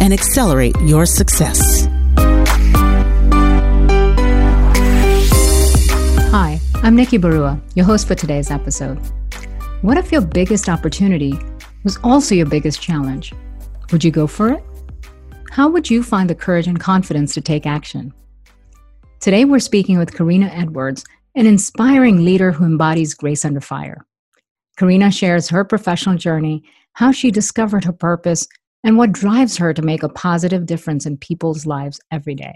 and accelerate your success. Hi, I'm Nikki Barua, your host for today's episode. What if your biggest opportunity was also your biggest challenge? Would you go for it? How would you find the courage and confidence to take action? Today, we're speaking with Karina Edwards, an inspiring leader who embodies grace under fire. Karina shares her professional journey, how she discovered her purpose, and what drives her to make a positive difference in people's lives every day.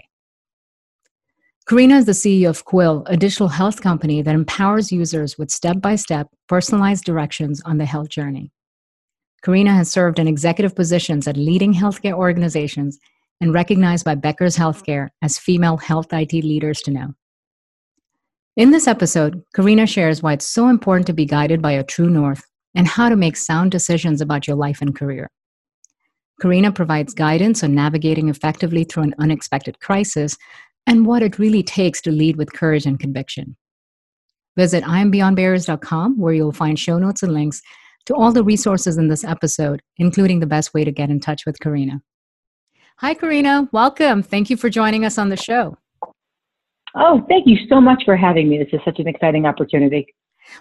Karina is the CEO of Quil, a digital health company that empowers users with step by step personalized directions on the health journey. Karina has served in executive positions at leading healthcare organizations and recognized by Becker's Healthcare as female health IT leaders to know. In this episode, Karina shares why it's so important to be guided by a true north and how to make sound decisions about your life and career. Karina provides guidance on navigating effectively through an unexpected crisis and what it really takes to lead with courage and conviction. Visit IamBeyondBarriers.com where you'll find show notes and links to all the resources in this episode, including the best way to get in touch with Karina. Hi, Karina. Welcome. Thank you for joining us on the show. Oh, thank you so much for having me. This is such an exciting opportunity.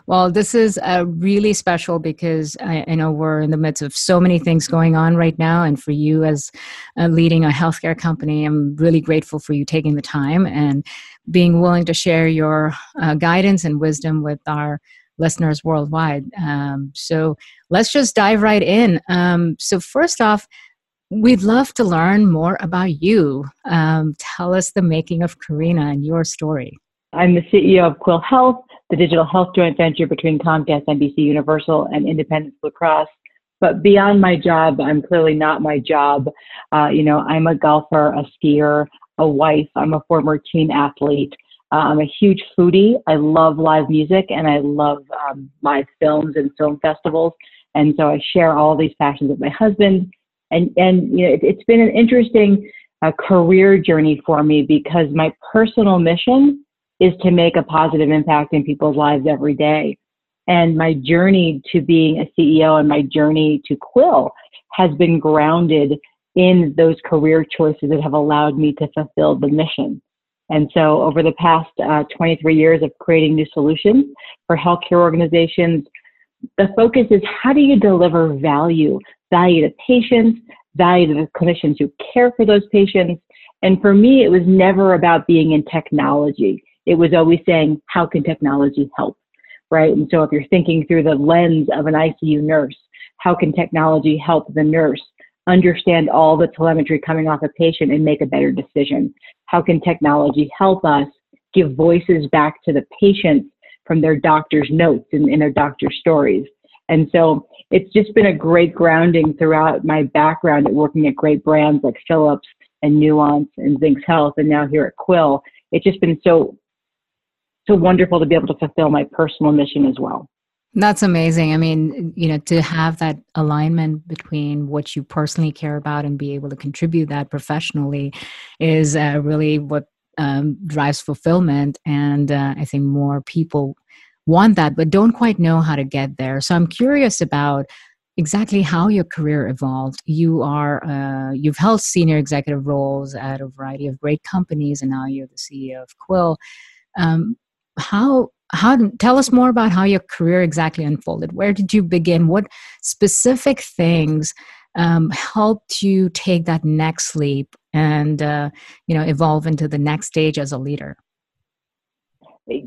Well, this is uh, really special because I, I, know we're in the midst of so many things going on right now. And for you, as uh, leading a healthcare company, I'm really grateful for you taking the time and being willing to share your uh, guidance and wisdom with our listeners worldwide. Um, so let's just dive right in. Um, so, first off, we'd love to learn more about you. Um, tell us the making of Karina and your story. I'm the CEO of Quil Health the digital health joint venture between Comcast, NBC Universal, and Independence Blue Cross. But beyond my job, I'm clearly not my job. Uh, you know, I'm a golfer, a skier, a wife. I'm a former teen athlete. Uh, I'm a huge foodie. I love live music and I love um, live films and film festivals. And so I share all these passions with my husband. And, and you know, it, has been an interesting uh, career journey for me because my personal mission is to make a positive impact in people's lives every day. And my journey to being a CEO and my journey to Quil has been grounded in those career choices that have allowed me to fulfill the mission. And so, over the past uh, 23 years of creating new solutions for healthcare organizations, the focus is how do you deliver value, value to patients, value to the clinicians who care for those patients. And for me, it was never about being in technology it was always saying, how can technology help? Right. And so if you're thinking through the lens of an ICU nurse, how can technology help the nurse understand all the telemetry coming off a patient and make a better decision? How can technology help us give voices back to the patients from their doctor's notes and in their doctor's stories? And so it's just been a great grounding throughout my background at working at great brands like Philips and Nuance and Zynx Health and now here at Quil. It's just been so so wonderful to be able to fulfill my personal mission as well. That's amazing. I mean, you know, to have that alignment between what you personally care about and be able to contribute that professionally is uh, really what um, drives fulfillment. And uh, I think more people want that, but don't quite know how to get there. So I'm curious about exactly how your career evolved. You are uh, you've held senior executive roles at a variety of great companies, and now you're the CEO of Quil. Um, how how tell us more about how your career exactly unfolded. Where did you begin? What specific things um, helped you take that next leap and uh, you know evolve into the next stage as a leader?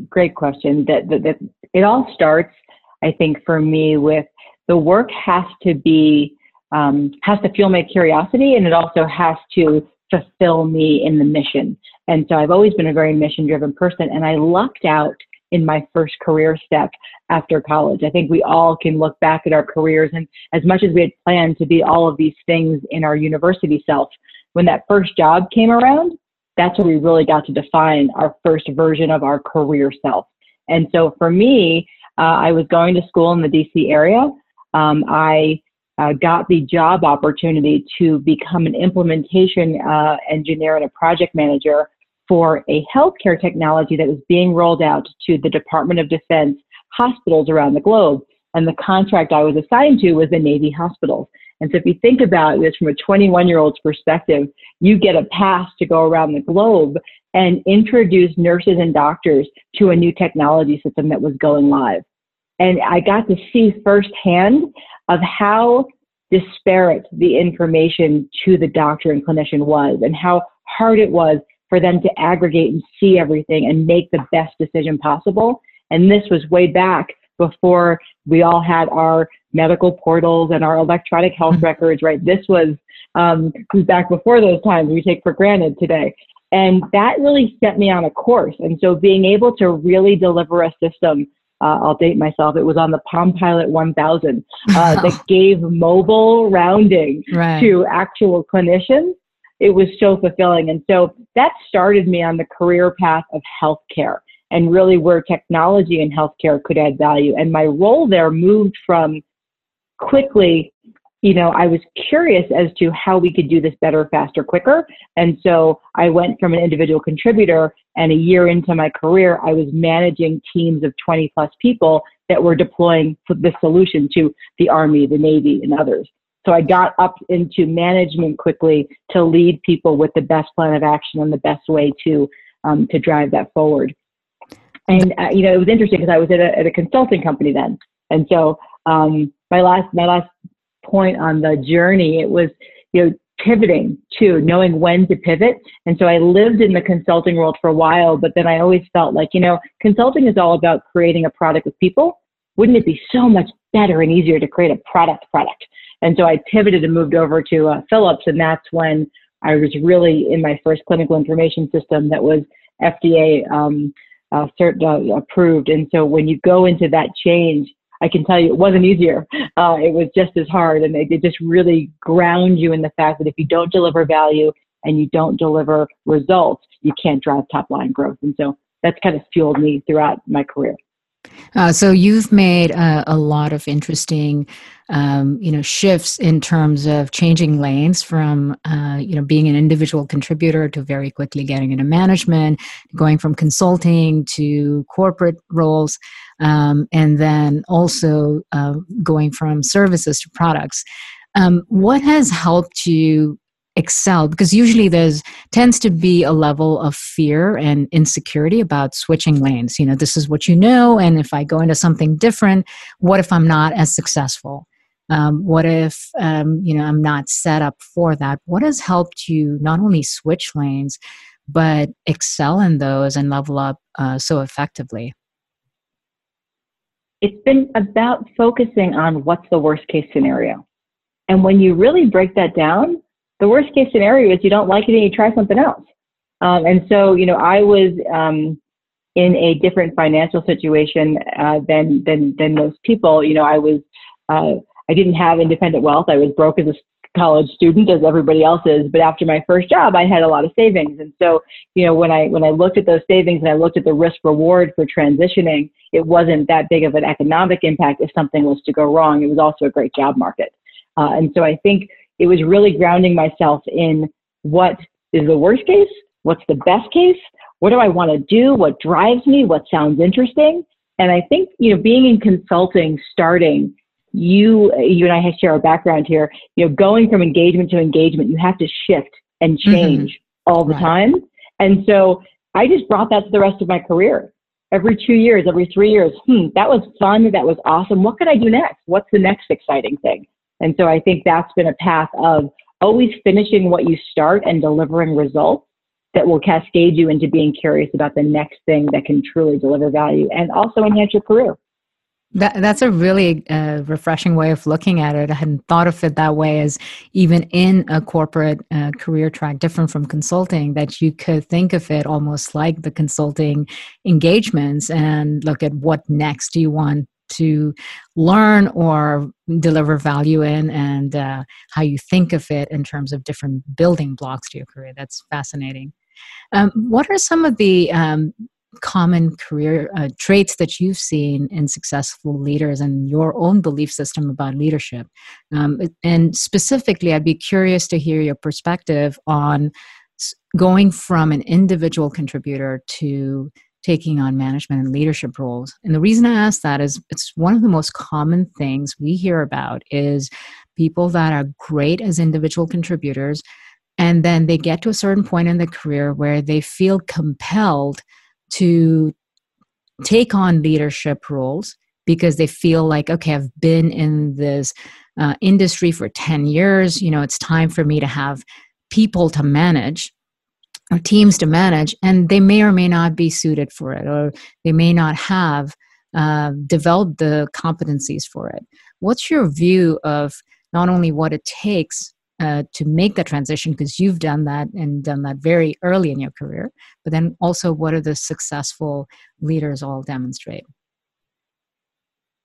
Great question. That, that, that it all starts i think for me with the work has to be um, has to fuel my curiosity and it also has to fulfill me in the mission. And so I've always been a very mission driven person and I lucked out in my first career step after college. I think we all can look back at our careers and as much as we had planned to be all of these things in our university self, when that first job came around, that's where we really got to define our first version of our career self. And so for me, uh, I was going to school in the DC area. Um, I uh, got the job opportunity to become an implementation uh, engineer and a project manager for a healthcare technology that was being rolled out to the Department of Defense hospitals around the globe. And the contract I was assigned to was the Navy hospitals. And so if you think about this from a 21 year old's perspective, you get a pass to go around the globe and introduce nurses and doctors to a new technology system that was going live. And I got to see firsthand of how disparate the information to the doctor and clinician was and how hard it was for them to aggregate and see everything and make the best decision possible. And this was way back before we all had our medical portals and our electronic health mm-hmm. records, right? This was um, back before those times we take for granted today. And that really set me on a course. And so being able to really deliver a system, uh, I'll date myself, it was on the Palm Pilot 1000 uh, that gave mobile rounding right. to actual clinicians. It was so fulfilling. And so that started me on the career path of healthcare and really where technology in healthcare could add value. And my role there moved from quickly, you know, I was curious as to how we could do this better, faster, quicker. And so I went from an individual contributor, and a year into my career, I was managing teams of 20 plus people that were deploying the solution to the Army, the Navy, and others. So I got up into management quickly to lead people with the best plan of action and the best way to um, to drive that forward. And uh, you know, it was interesting because I was at a, at a consulting company then, and so um, my last my last point on the journey it was you know pivoting too, knowing when to pivot. And so I lived in the consulting world for a while, but then I always felt like you know, consulting is all about creating a product with people. Wouldn't it be so much better and easier to create a product product? And so I pivoted and moved over to uh, and that's when I was really in my first clinical information system that was FDA um, uh, cert, uh, approved. And so when you go into that change, I can tell you it wasn't easier. Uh, it was just as hard, and it, they just really ground you in the fact that if you don't deliver value and you don't deliver results, you can't drive top line growth. And so that's kind of fueled me throughout my career. Uh, so you've made uh, a lot of interesting, um, you know, shifts in terms of changing lanes from, uh, you know, being an individual contributor to very quickly getting into management, going from consulting to corporate roles, um, and then also uh, going from services to products. Um, what has helped you excel because usually there's tends to be a level of fear and insecurity about switching lanes. You know this is what you know and if i go into something different what if i'm not as successful? Um, what if um, you know i'm not set up for that? What has helped you not only switch lanes but excel in those and level up uh, so effectively? It's been about focusing on what's the worst case scenario. And when you really break that down the worst case scenario is you don't like it and you try something else. Um, and so, you know, I was um, in a different financial situation uh, than than than most people. You know, I was uh, I didn't have independent wealth. I was broke as a college student, as everybody else is. But after my first job, I had a lot of savings. And so, you know, when I when I looked at those savings and I looked at the risk reward for transitioning, it wasn't that big of an economic impact if something was to go wrong. It was also a great job market. Uh, and so I think it was really grounding myself in what is the worst case, what's the best case, what do I want to do, what drives me, what sounds interesting. And I think, you know, being in consulting, starting, you you and I share our background here, you know, going from engagement to engagement, you have to shift and mm-hmm. change mm-hmm. all the right. time. And so I just brought that to the rest of my career. Every two years, every three years, hmm, that was fun, that was awesome. What could I do next? What's the next exciting thing? And so I think that's been a path of always finishing what you start and delivering results that will cascade you into being curious about the next thing that can truly deliver value and also enhance your career. That, that's a really uh, refreshing way of looking at it. I hadn't thought of it that way as even in a corporate uh, career track, different from consulting, that you could think of it almost like the consulting engagements and look at what next do you want to learn or deliver value in and uh, how you think of it in terms of different building blocks to your career. That's fascinating. Um, what are some of the um, common career uh, traits that you've seen in successful leaders and your own belief system about leadership? Um, and specifically, I'd be curious to hear your perspective on going from an individual contributor to taking on management and leadership roles. And the reason I ask that is it's one of the most common things we hear about is people that are great as individual contributors and then they get to a certain point in their career where they feel compelled to take on leadership roles because they feel like okay i've been in this uh, industry for 10 years you know it's time for me to have people to manage or teams to manage, and they may or may not be suited for it, or they may not have uh, developed the competencies for it. What's your view of not only what it takes uh, to make that transition, because you've done that and done that very early in your career, but then also what are the successful leaders all demonstrate?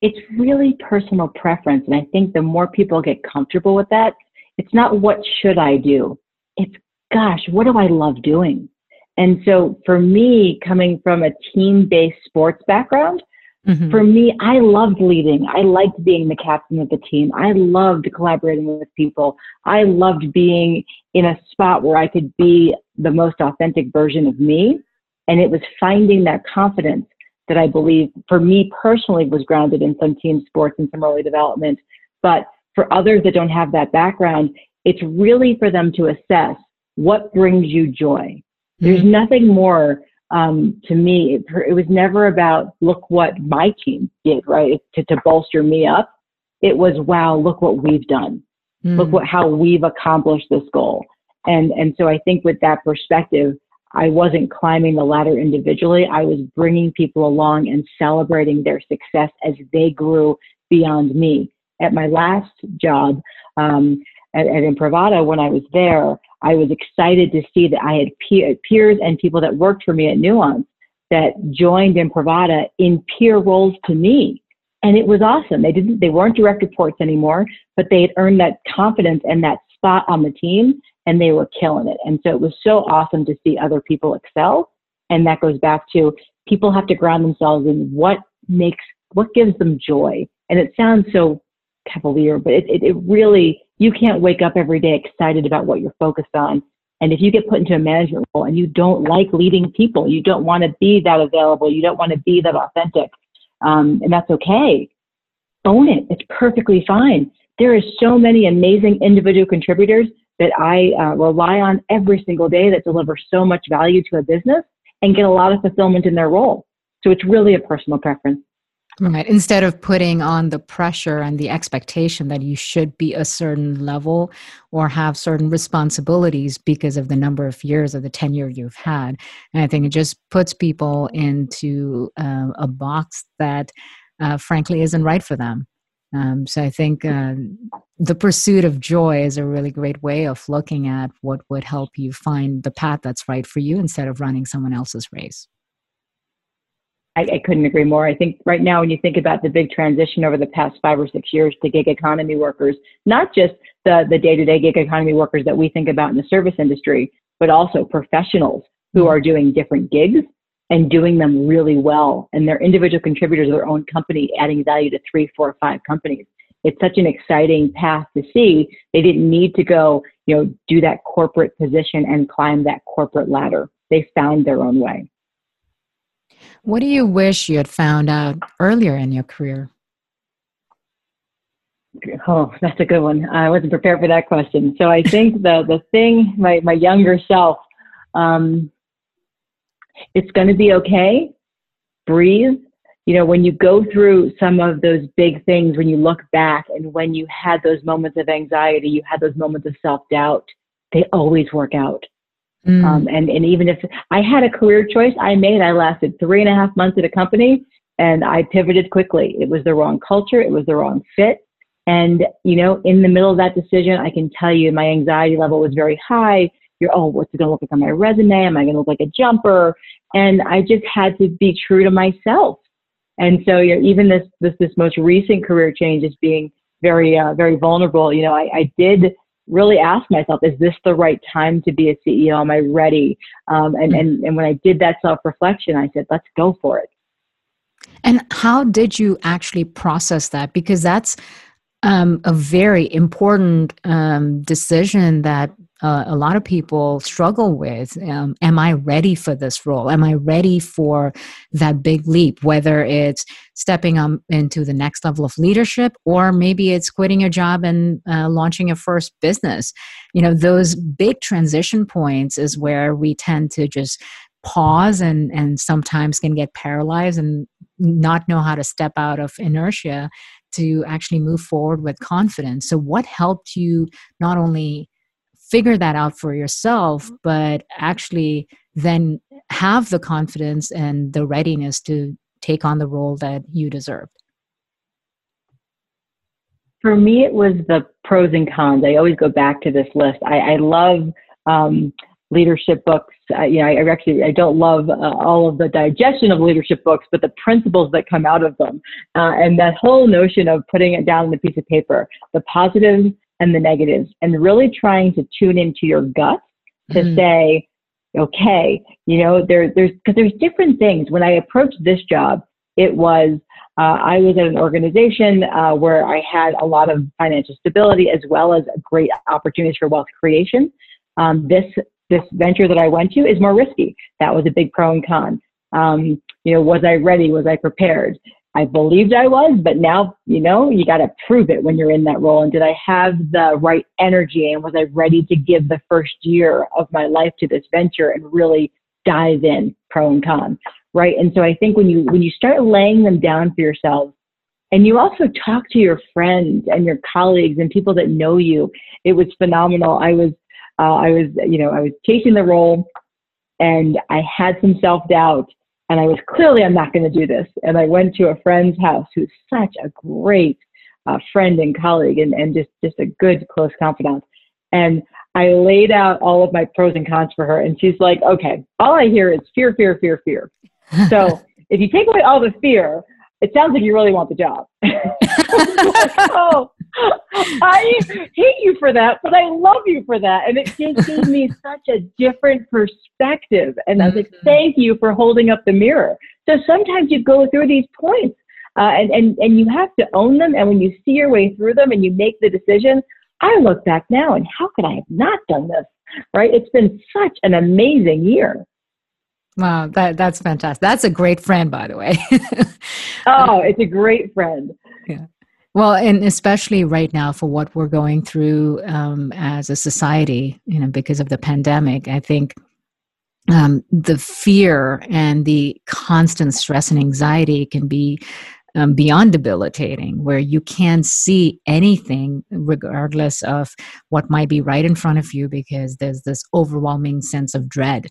It's really personal preference. And I think the more people get comfortable with that, it's not what should I do? It's gosh, what do I love doing? And so for me, coming from a team based sports background, mm-hmm. for me, I loved leading. I liked being the captain of the team. I loved collaborating with people. I loved being in a spot where I could be the most authentic version of me. And it was finding that confidence that I believe for me personally was grounded in some team sports and some early development. But for others that don't have that background, it's really for them to assess what brings you joy. There's mm-hmm. nothing more um, to me. It, it, was never about look what my team did, right? To, to bolster me up. It was wow, look what we've done. Mm. Look what how we've accomplished this goal. And and so I think with that perspective, I wasn't climbing the ladder individually. I was bringing people along and celebrating their success as they grew beyond me. At my last job um, at, at Imprivata, when I was there, I was excited to see that I had peer, peers and people that worked for me at Nuance that joined Imprivata in peer roles to me. And it was awesome. They didn't, they weren't direct reports anymore, but they had earned that confidence and that spot on the team and they were killing it. And so it was so awesome to see other people excel. And that goes back to people have to ground themselves in what makes, what gives them joy. And it sounds so cavalier, but it, it, it really, you can't wake up every day excited about what you're focused on. And if you get put into a management role and you don't like leading people, you don't want to be that available, you don't want to be that authentic, um, and that's okay. Own it. It's perfectly fine. There are so many amazing individual contributors that I uh, rely on every single day that deliver so much value to a business and get a lot of fulfillment in their role. So it's really a personal preference. Right. Instead of putting on the pressure and the expectation that you should be a certain level or have certain responsibilities because of the number of years of the tenure you've had. And I think it just puts people into uh, a box that, uh, frankly, isn't right for them. Um, so I think uh, the pursuit of joy is a really great way of looking at what would help you find the path that's right for you instead of running someone else's race. I, I, couldn't agree more. I think right now, when you think about the big transition over the past five or six years to gig economy workers, not just the, the day-to-day gig economy workers that we think about in the service industry, but also professionals who are doing different gigs and doing them really well. And they're individual contributors of their own company, adding value to three, four, five companies. It's such an exciting path to see. They didn't need to go, you know, do that corporate position and climb that corporate ladder. They found their own way. What do you wish you had found out earlier in your career? Oh, that's a good one. I wasn't prepared for that question. So I think the the thing, my my younger self, um, it's going to be okay. Breathe. You know, when you go through some of those big things, when you look back, and when you had those moments of anxiety, you had those moments of self doubt. They always work out. Mm. Um, and, and even if I had a career choice I made, I lasted three and a half months at a company and I pivoted quickly. It was the wrong culture. It was the wrong fit. And, you know, in the middle of that decision, I can tell you my anxiety level was very high. You're, oh, what's it going to look like on my resume? Am I going to look like a jumper? And I just had to be true to myself. And so, you know, even this this this most recent career change is being very uh, very vulnerable. You know, I, I did really ask myself, is this the right time to be a CEO? Am I ready? Um, and, and, and when I did that self reflection, I said, let's go for it. And how did you actually process that? Because that's um, a very important um, decision that uh, a lot of people struggle with. Um, am I ready for this role? Am I ready for that big leap? Whether it's stepping into the next level of leadership, or maybe it's quitting your job and uh, launching your first business. You know, those big transition points is where we tend to just pause and and sometimes can get paralyzed and not know how to step out of inertia to actually move forward with confidence. So, what helped you not only figure that out for yourself, but actually then have the confidence and the readiness to take on the role that you deserved? For me, it was the pros and cons. I always go back to this list. I, I love um, leadership books. Uh, you know, I, I, actually I don't love uh, all of the digestion of leadership books, but the principles that come out of them, uh, and that whole notion of putting it down on a piece of paper, the positives and the negatives, and really trying to tune into your gut to mm-hmm. say, okay, you know, there, there's because there's different things. When I approached this job, it was uh, I was at an organization uh, where I had a lot of financial stability as well as great opportunities for wealth creation. Um, this this venture that I went to is more risky. That was a big pro and con. Um, you know, was I ready? Was I prepared? I believed I was, but now, you know, you got to prove it when you're in that role. And did I have the right energy? And was I ready to give the first year of my life to this venture and really dive in pro and con? Right. And so I think when you, when you start laying them down for yourselves and you also talk to your friends and your colleagues and people that know you, it was phenomenal. I was, uh, I was, you know, I was chasing the role and I had some self doubt and I was clearly, I'm not going to do this. And I went to a friend's house who's such a great uh, friend and colleague and, and just, just a good close confidant. And I laid out all of my pros and cons for her. And she's like, okay, all I hear is fear, fear, fear, fear. So if you take away all the fear, it sounds like you really want the job. oh, I hate you for that, but I love you for that. And it just gave me such a different perspective. And I was like, mm-hmm. thank you for holding up the mirror. So sometimes you go through these points uh, and, and, and you have to own them. And when you see your way through them and you make the decision, I look back now and how could I have not done this? Right? It's been such an amazing year. Wow, that that's fantastic. That's a great friend, by the way. oh, it's a great friend. Yeah. Well, and especially right now for what we're going through um, as a society, you know, because of the pandemic, I think um, the fear and the constant stress and anxiety can be um, beyond debilitating, where you can't see anything regardless of what might be right in front of you because there's this overwhelming sense of dread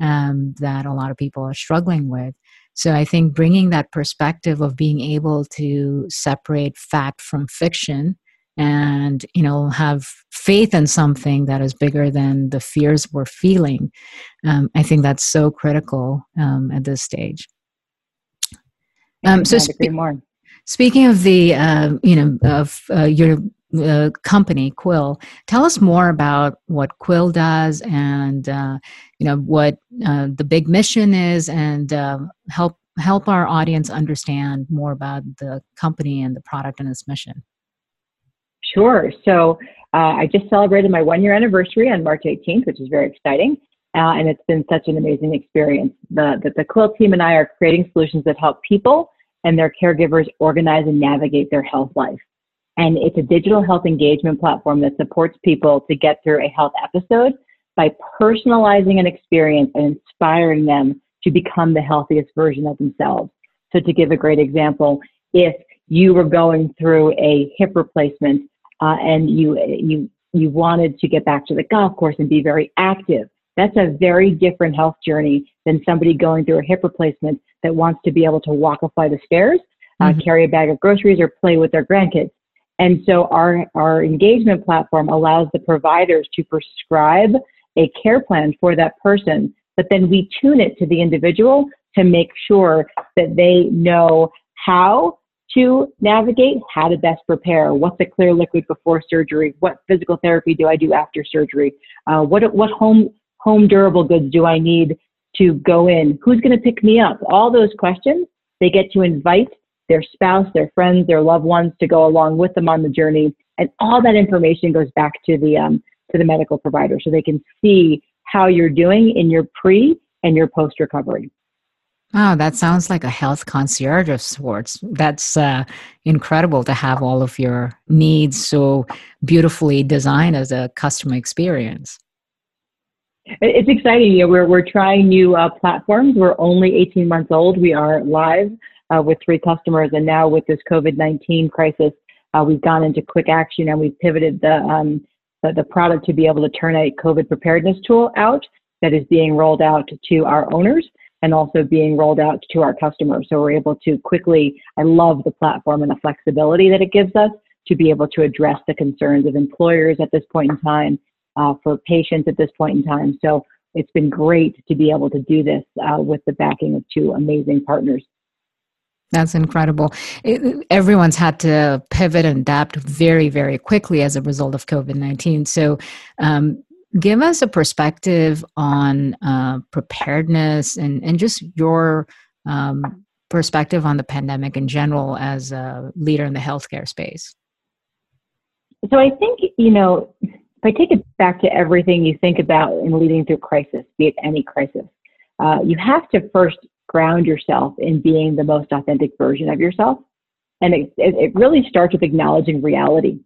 um, that a lot of people are struggling with. So I think bringing that perspective of being able to separate fact from fiction and you know have faith in something that is bigger than the fears we're feeling um, i think that's so critical um, at this stage. Um, so spe- speaking of the uh, you know of uh, your uh, company quil. Tell us more about what quil does and uh, you know what uh, the big mission is and uh, help help our audience understand more about the company and the product and its mission. Sure. So uh, i just celebrated my one year anniversary on march 18th which is very exciting and it's been such an amazing experience. The, the, the quil team and i are creating solutions that help people and their caregivers organize and navigate their health life and it's a digital health engagement platform that supports people to get through a health episode by personalizing an experience and inspiring them to become the healthiest version of themselves. So, to give a great example, if you were going through a hip replacement uh, and you you you wanted to get back to the golf course and be very active, that's a very different health journey than somebody going through a hip replacement that wants to be able to walk a flight of stairs, uh, mm-hmm. carry a bag of groceries, or play with their grandkids. And so our, our engagement platform allows the providers to prescribe a care plan for that person, but then we tune it to the individual to make sure that they know how to navigate, how to best prepare, what's a clear liquid before surgery, what physical therapy do I do after surgery, uh, what, what home, home durable goods do I need to go in, who's going to pick me up, all those questions, they get to invite their spouse, their friends, their loved ones to go along with them on the journey. And all that information goes back to the, um, to the medical provider so they can see how you're doing in your pre and your post recovery. Oh, that sounds like a health concierge of sorts. That's uh, incredible to have all of your needs so beautifully designed as a customer experience. It's exciting. You know, we're, we're trying new uh, platforms. We're only 18 months old. We are live uh, with three customers. And now with this COVID-19 crisis, uh, we've gone into quick action and we've pivoted the, um, the, the product to be able to turn a COVID preparedness tool out that is being rolled out to our owners and also being rolled out to our customers. So we're able to quickly, I love the platform and the flexibility that it gives us to be able to address the concerns of employers at this point in time, uh, for patients at this point in time. So it's been great to be able to do this uh, with the backing of two amazing partners. That's incredible. It, everyone's had to pivot and adapt very, very quickly as a result of COVID 19. So, um, give us a perspective on uh, preparedness and, and just your um, perspective on the pandemic in general as a leader in the healthcare space. So, I think, you know, if I take it back to everything you think about in leading through crisis, be it any crisis, uh, you have to first ground yourself in being the most authentic version of yourself. And it, it really starts with acknowledging reality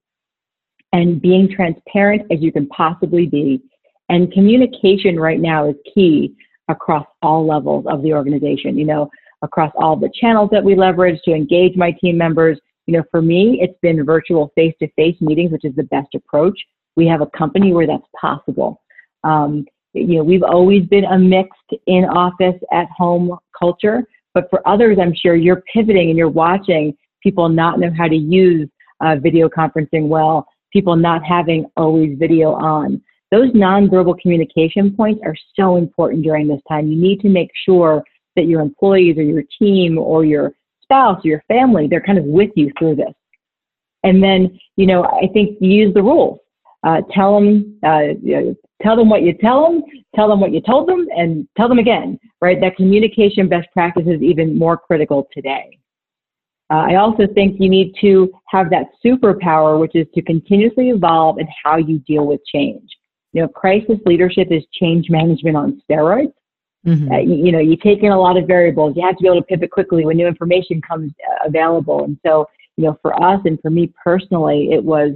and being transparent as you can possibly be. And communication right now is key across all levels of the organization, you know, across all the channels that we leverage to engage my team members. You know, for me, it's been virtual face to face meetings, which is the best approach. We have a company where that's possible. Um, you know, we've always been a mixed in office at home culture, but for others, I'm sure you're pivoting and you're watching people not know how to use uh, video conferencing well, people not having always video on. Those nonverbal communication points are so important during this time. You need to make sure that your employees or your team or your spouse or your family, they're kind of with you through this. And then, you know, I think use the rules. Uh, tell them, uh, tell them what you tell them, tell them what you told them, and tell them again, right? That communication best practice is even more critical today. Uh, I also think you need to have that superpower, which is to continuously evolve in how you deal with change. You know, crisis leadership is change management on steroids. Mm-hmm. Uh, you, you, know, you take in a lot of variables. You have to be able to pivot quickly when new information comes uh, available. And so, you know, for us and for me personally, it was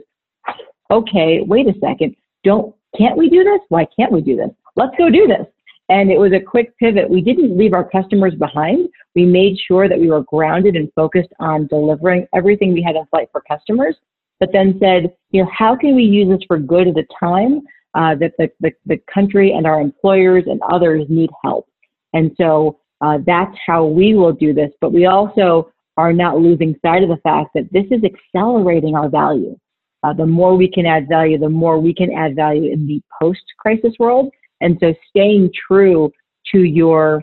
okay. Wait a second. Don't can't we do this? Why can't we do this? Let's go do this. And it was a quick pivot. We didn't leave our customers behind. We made sure that we were grounded and focused on delivering everything we had in flight for customers, but then said, you know, how can we use this for good at a time uh, that the, the, the, country and our employers and others need help? And so uh, that's how we will do this. But we also are not losing sight of the fact that this is accelerating our value. Uh, the more we can add value, the more we can add value in the post crisis world. And so staying true to your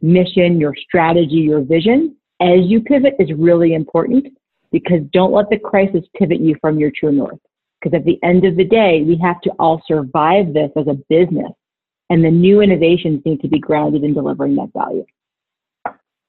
mission, your strategy, your vision as you pivot is really important because don't let the crisis pivot you from your true north. Because at the end of the day, we have to all survive this as a business. And the new innovations need to be grounded in delivering that value.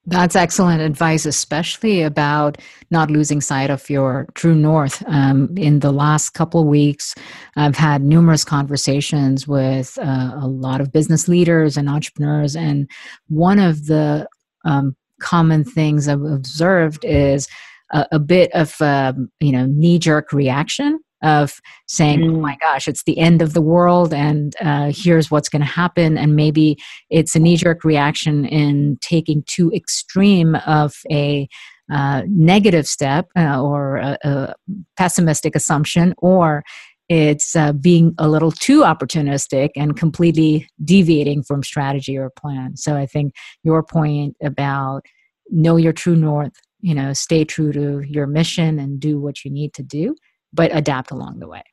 That's excellent advice, especially about not losing sight of your true north. Um, in the last couple of weeks, I've had numerous conversations with uh, a lot of business leaders and entrepreneurs, and one of the um, common things I've observed is a, a bit of um, you know knee jerk reaction of saying, mm. oh my gosh, it's the end of the world and uh, here's what's going to happen. And maybe it's a knee jerk reaction in taking too extreme of a uh, negative step uh, or a, a, pessimistic assumption, or it's uh, being a little too opportunistic and completely deviating from strategy or plan. So I think your point about know your true north, you know, stay true to your mission and do what you need to do but adapt along the way.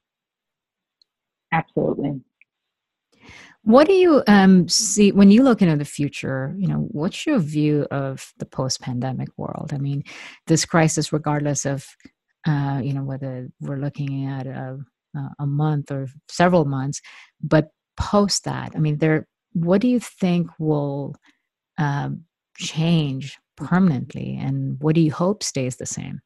Absolutely. What do you um, see when you look into the future? You know, what's your view of the post-pandemic world? I mean, this crisis, regardless of uh, you know whether we're looking at a, a month or several months, but post that, I mean, there. What do you think will um, change permanently, and what do you hope stays the same?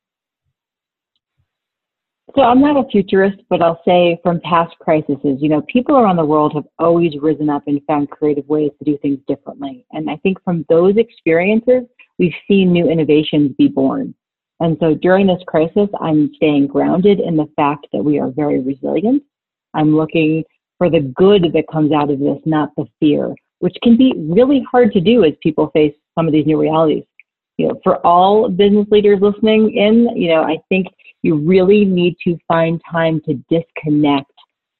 So I'm not a futurist, but I'll say from past crises, you know, people around the world have always risen up and found creative ways to do things differently. And I think from those experiences, we've seen new innovations be born. And so during this crisis, I'm staying grounded in the fact that we are very resilient. I'm looking for the good that comes out of this, not the fear, which can be really hard to do as people face some of these new realities. You know, for all business leaders listening in, you know, I think you really need to find time to disconnect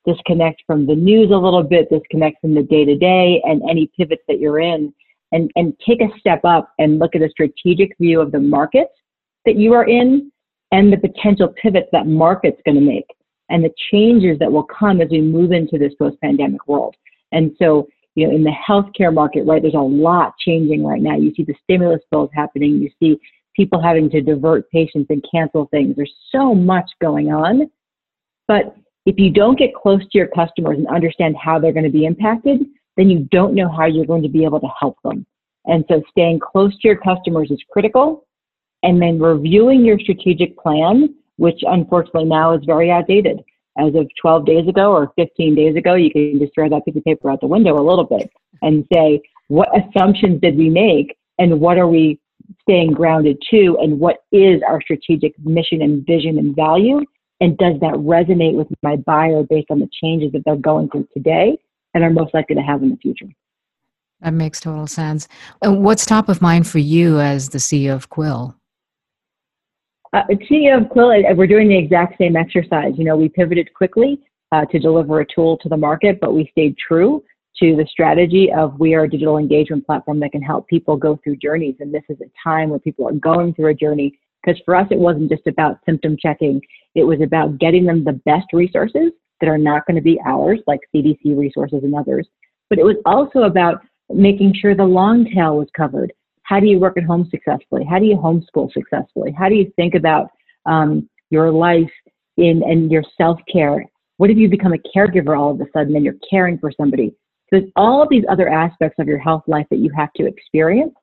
disconnect from the news a little bit disconnect from the day to day and any pivots that you're in and and take a step up and look at a strategic view of the market that you are in and the potential pivots that market's going to make and the changes that will come as we move into this post-pandemic world. And so you know in the healthcare market right there's a lot changing right now. You see the stimulus bills happening. You see people having to divert patients and cancel things. There's so much going on. But if you don't get close to your customers and understand how they're going to be impacted, then you don't know how you're going to be able to help them. And so staying close to your customers is critical. And then reviewing your strategic plan, which unfortunately now is very outdated. As of 12 days ago or 15 days ago, you can just throw that piece of paper out the window a little bit and say, what assumptions did we make and what are we staying grounded to and what is our strategic mission and vision and value? And does that resonate with my buyer based on the changes that they're going through today and are most likely to have in the future? That makes total sense. And what's top of mind for you as the ceo of quil? Uh, ceo of quil we're doing the exact same exercise. You know we pivoted quickly uh, to deliver a tool to the market but we stayed true to the strategy of we are a digital engagement platform that can help people go through journeys. And this is a time where people are going through a journey. Because for us, it wasn't just about symptom checking, it was about getting them the best resources that are not going to be ours, like CDC resources and others. But it was also about making sure the long tail was covered. How do you work at home successfully? How do you homeschool successfully? How do you think about um, your life in and your self care? What if you become a caregiver all of a sudden and you're caring for somebody? So there's all these other aspects of your health life that you have to experience.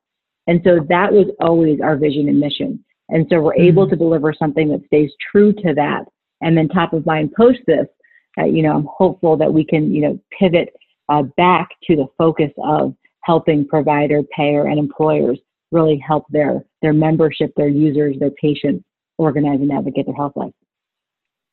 And so that was always our vision and mission. And so we're able mm-hmm. to deliver something that stays true to that. And then top of mind post this, uh, you know, I'm hopeful that we can, you know, pivot uh, back to the focus of helping provider, payer, and employers really help their their membership, their users, their patients organize and navigate their health life.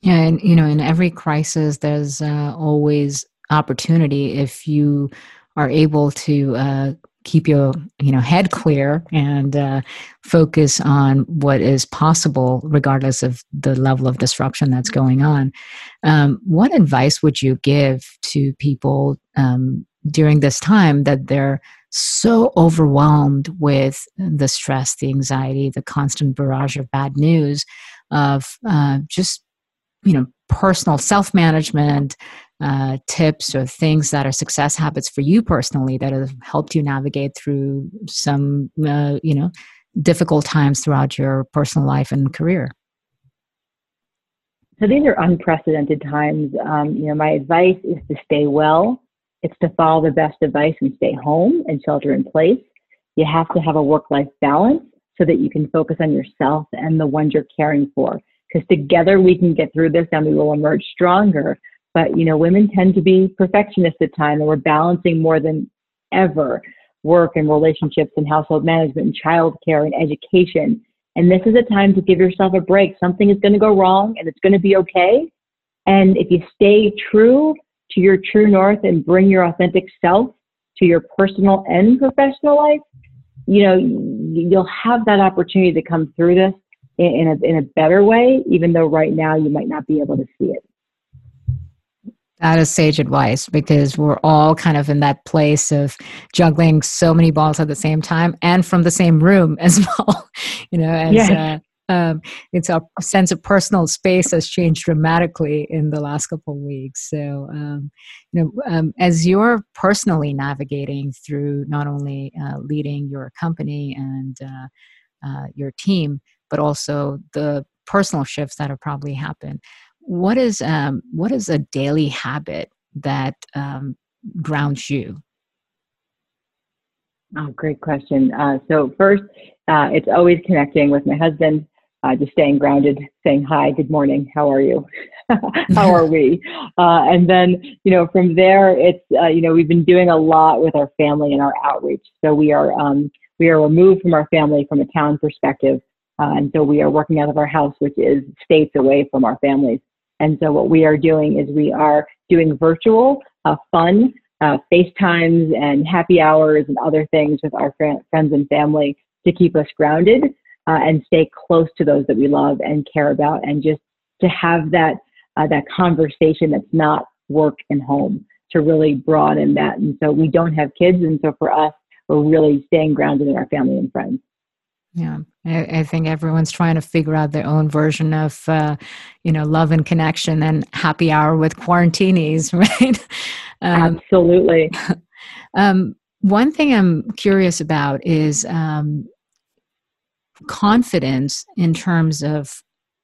Yeah, and you know, in every crisis, there's uh, always opportunity if you are able to uh, keep your you know head clear and uh, focus on what is possible regardless of the level of disruption that's going on. Um, what advice would you give to people um, during this time that they're so overwhelmed with the stress the anxiety the constant barrage of bad news of uh, just you know personal self management uh, tips or things that are success habits for you personally that have helped you navigate through some uh, you know difficult times throughout your personal life and career? So these are unprecedented times. Um, you know my advice is to stay well. It's to follow the best advice and stay home and shelter in place. You have to have a work life balance so that you can focus on yourself and the ones you're caring for because together we can get through this and we will emerge stronger but you know, women tend to be perfectionists at times, and we're balancing more than ever work and relationships and household management and childcare and education. And this is a time to give yourself a break. Something is going to go wrong, and it's going to be okay. And if you stay true to your true north and bring your authentic self to your personal and professional life, you know, you'll have that opportunity to come through this in a, in a better way, even though right now you might not be able to see it. That is sage advice because we're all kind of in that place of juggling so many balls at the same time and from the same room as well. you know, as yeah. uh, um, it's our sense of personal space has changed dramatically in the last couple of weeks. So, um, you know, um, as you're personally navigating through not only uh, leading your company and uh, uh, your team, but also the personal shifts that have probably happened. What is um, what is a daily habit that um, grounds you? Oh, great question. Uh, so first, uh, it's always connecting with my husband, uh, just staying grounded, saying hi, good morning, how are you, how are we, uh, and then you know from there, it's uh, you know we've been doing a lot with our family and our outreach. So we are um, we are removed from our family from a town perspective, uh, and so we are working out of our house, which is states away from our families. And so what we are doing is we are doing virtual, fun uh, FaceTimes and happy hours and other things with our fr- friends and family to keep us grounded uh, and stay close to those that we love and care about, and just to have that uh, that conversation that's not work and home to really broaden that. And so we don't have kids, and so for us, we're really staying grounded in our family and friends. Yeah, I, I, think everyone's trying to figure out their own version of, uh, you know, love and connection and happy hour with quarantinis, right? Um, Absolutely. Um, one thing I'm curious about is um, confidence in terms of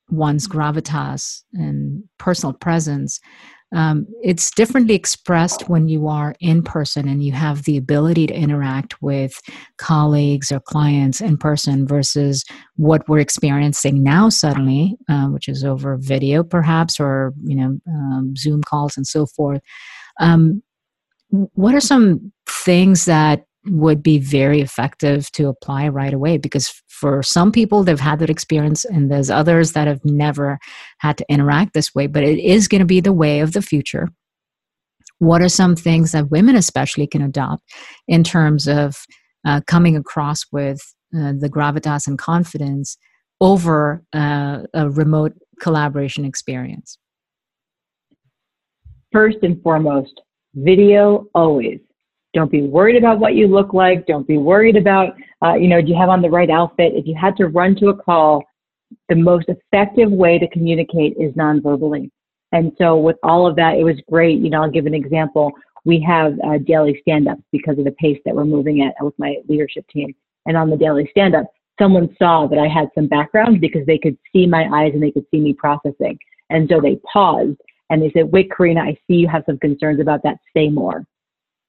one's gravitas and personal presence um, it's differently expressed when you are in person and you have the ability to interact with colleagues or clients in person versus what we're experiencing now suddenly uh, which is over video perhaps or you know um, zoom calls and so forth. Um, what are some things that would be very effective to apply right away because for some people they've had that experience and there's others that have never had to interact this way but it is going to be the way of the future. What are some things that women especially can adopt in terms of uh, coming across with uh, the gravitas and confidence over uh, a remote collaboration experience? First and foremost video always don't be worried about what you look like. Don't be worried about, uh, you know, do you have on the right outfit? If you had to run to a call, the most effective way to communicate is non-verbally. And so with all of that, it was great. You know, I'll give an example. We have uh, daily stand-ups because of the pace that we're moving at with my leadership team. And on the daily stand-up, someone saw that I had some background because they could see my eyes and they could see me processing. And so they paused and they said, wait, Karina, I see you have some concerns about that. Say more.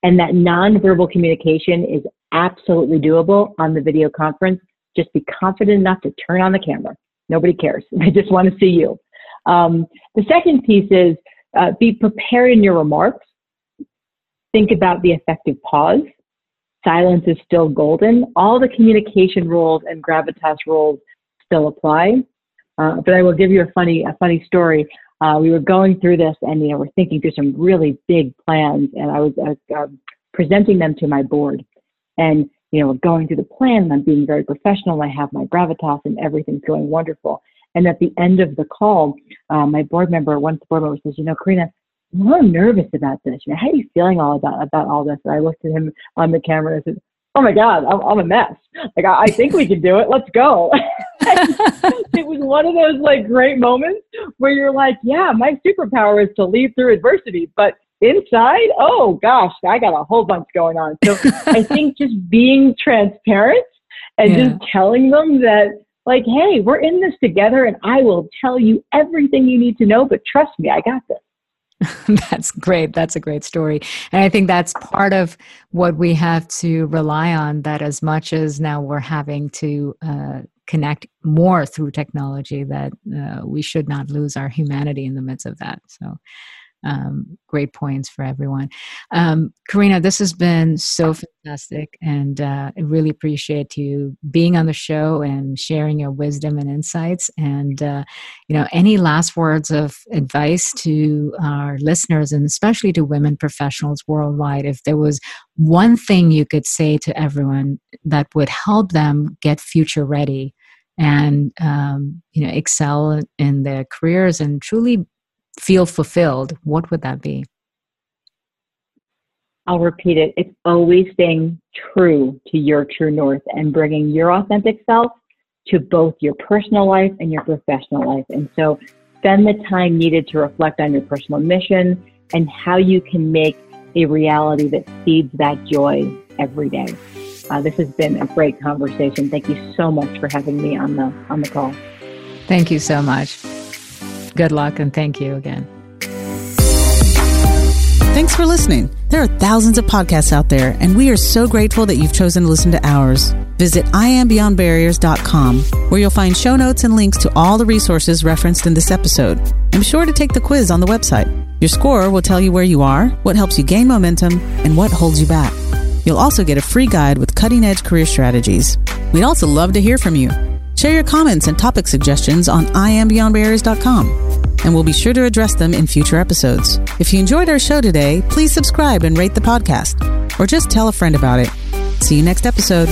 And that nonverbal communication is absolutely doable on the video conference. Just be confident enough to turn on the camera. Nobody cares. They just want to see you. Um, the second piece is uh, be prepared in your remarks. Think about the effective pause. Silence is still golden. All the communication rules and gravitas rules still apply. Uh, but I will give you a funny, a funny story uh, we were going through this and, you know, we're thinking through some really big plans and I was uh, presenting them to my board and, you know, going through the plan and I'm being very professional. I have my gravitas and everything's going wonderful. And at the end of the call, uh, my board member, one board member says, you know, Karina, I'm a little nervous about this. You know, how are you feeling all about, about all this? And I looked at him on the camera and I said, oh my God, I'm, I'm a mess. Like, I, I think we can do it. Let's go. it was one of those like great moments where you're like, yeah, my superpower is to lead through adversity, but inside, oh gosh, I got a whole bunch going on. So I think just being transparent and yeah. just telling them that like, hey, we're in this together and I will tell you everything you need to know, but trust me, I got this. that's great. That's a great story. And I think that's part of what we have to rely on that as much as now we're having to uh, connect more through technology, that uh, we should not lose our humanity in the midst of that. So um, great points for everyone. Um, Karina, this has been so fantastic, and uh, I really appreciate you being on the show and sharing your wisdom and insights. And uh, you know, any last words of advice to our listeners, and especially to women professionals worldwide, if there was one thing you could say to everyone that would help them get future ready and um, you know excel in their careers and truly feel fulfilled, what would that be? I'll repeat it. It's always staying true to your true north and bringing your authentic self to both your personal life and your professional life. And so spend the time needed to reflect on your personal mission and how you can make a reality that feeds that joy every day. Uh, this has been a great conversation. Thank you so much for having me on the on the call. Thank you so much. Good luck and thank you again. Thanks for listening. There are thousands of podcasts out there, and we are so grateful that you've chosen to listen to ours. Visit iambeyondbarriers.com, where you'll find show notes and links to all the resources referenced in this episode. And be sure to take the quiz on the website. Your score will tell you where you are, what helps you gain momentum, and what holds you back. You'll also get a free guide with cutting edge career strategies. We'd also love to hear from you. Share your comments and topic suggestions on iambeyondbarriers.com and we'll be sure to address them in future episodes. If you enjoyed our show today, please subscribe and rate the podcast, or just tell a friend about it. See you next episode.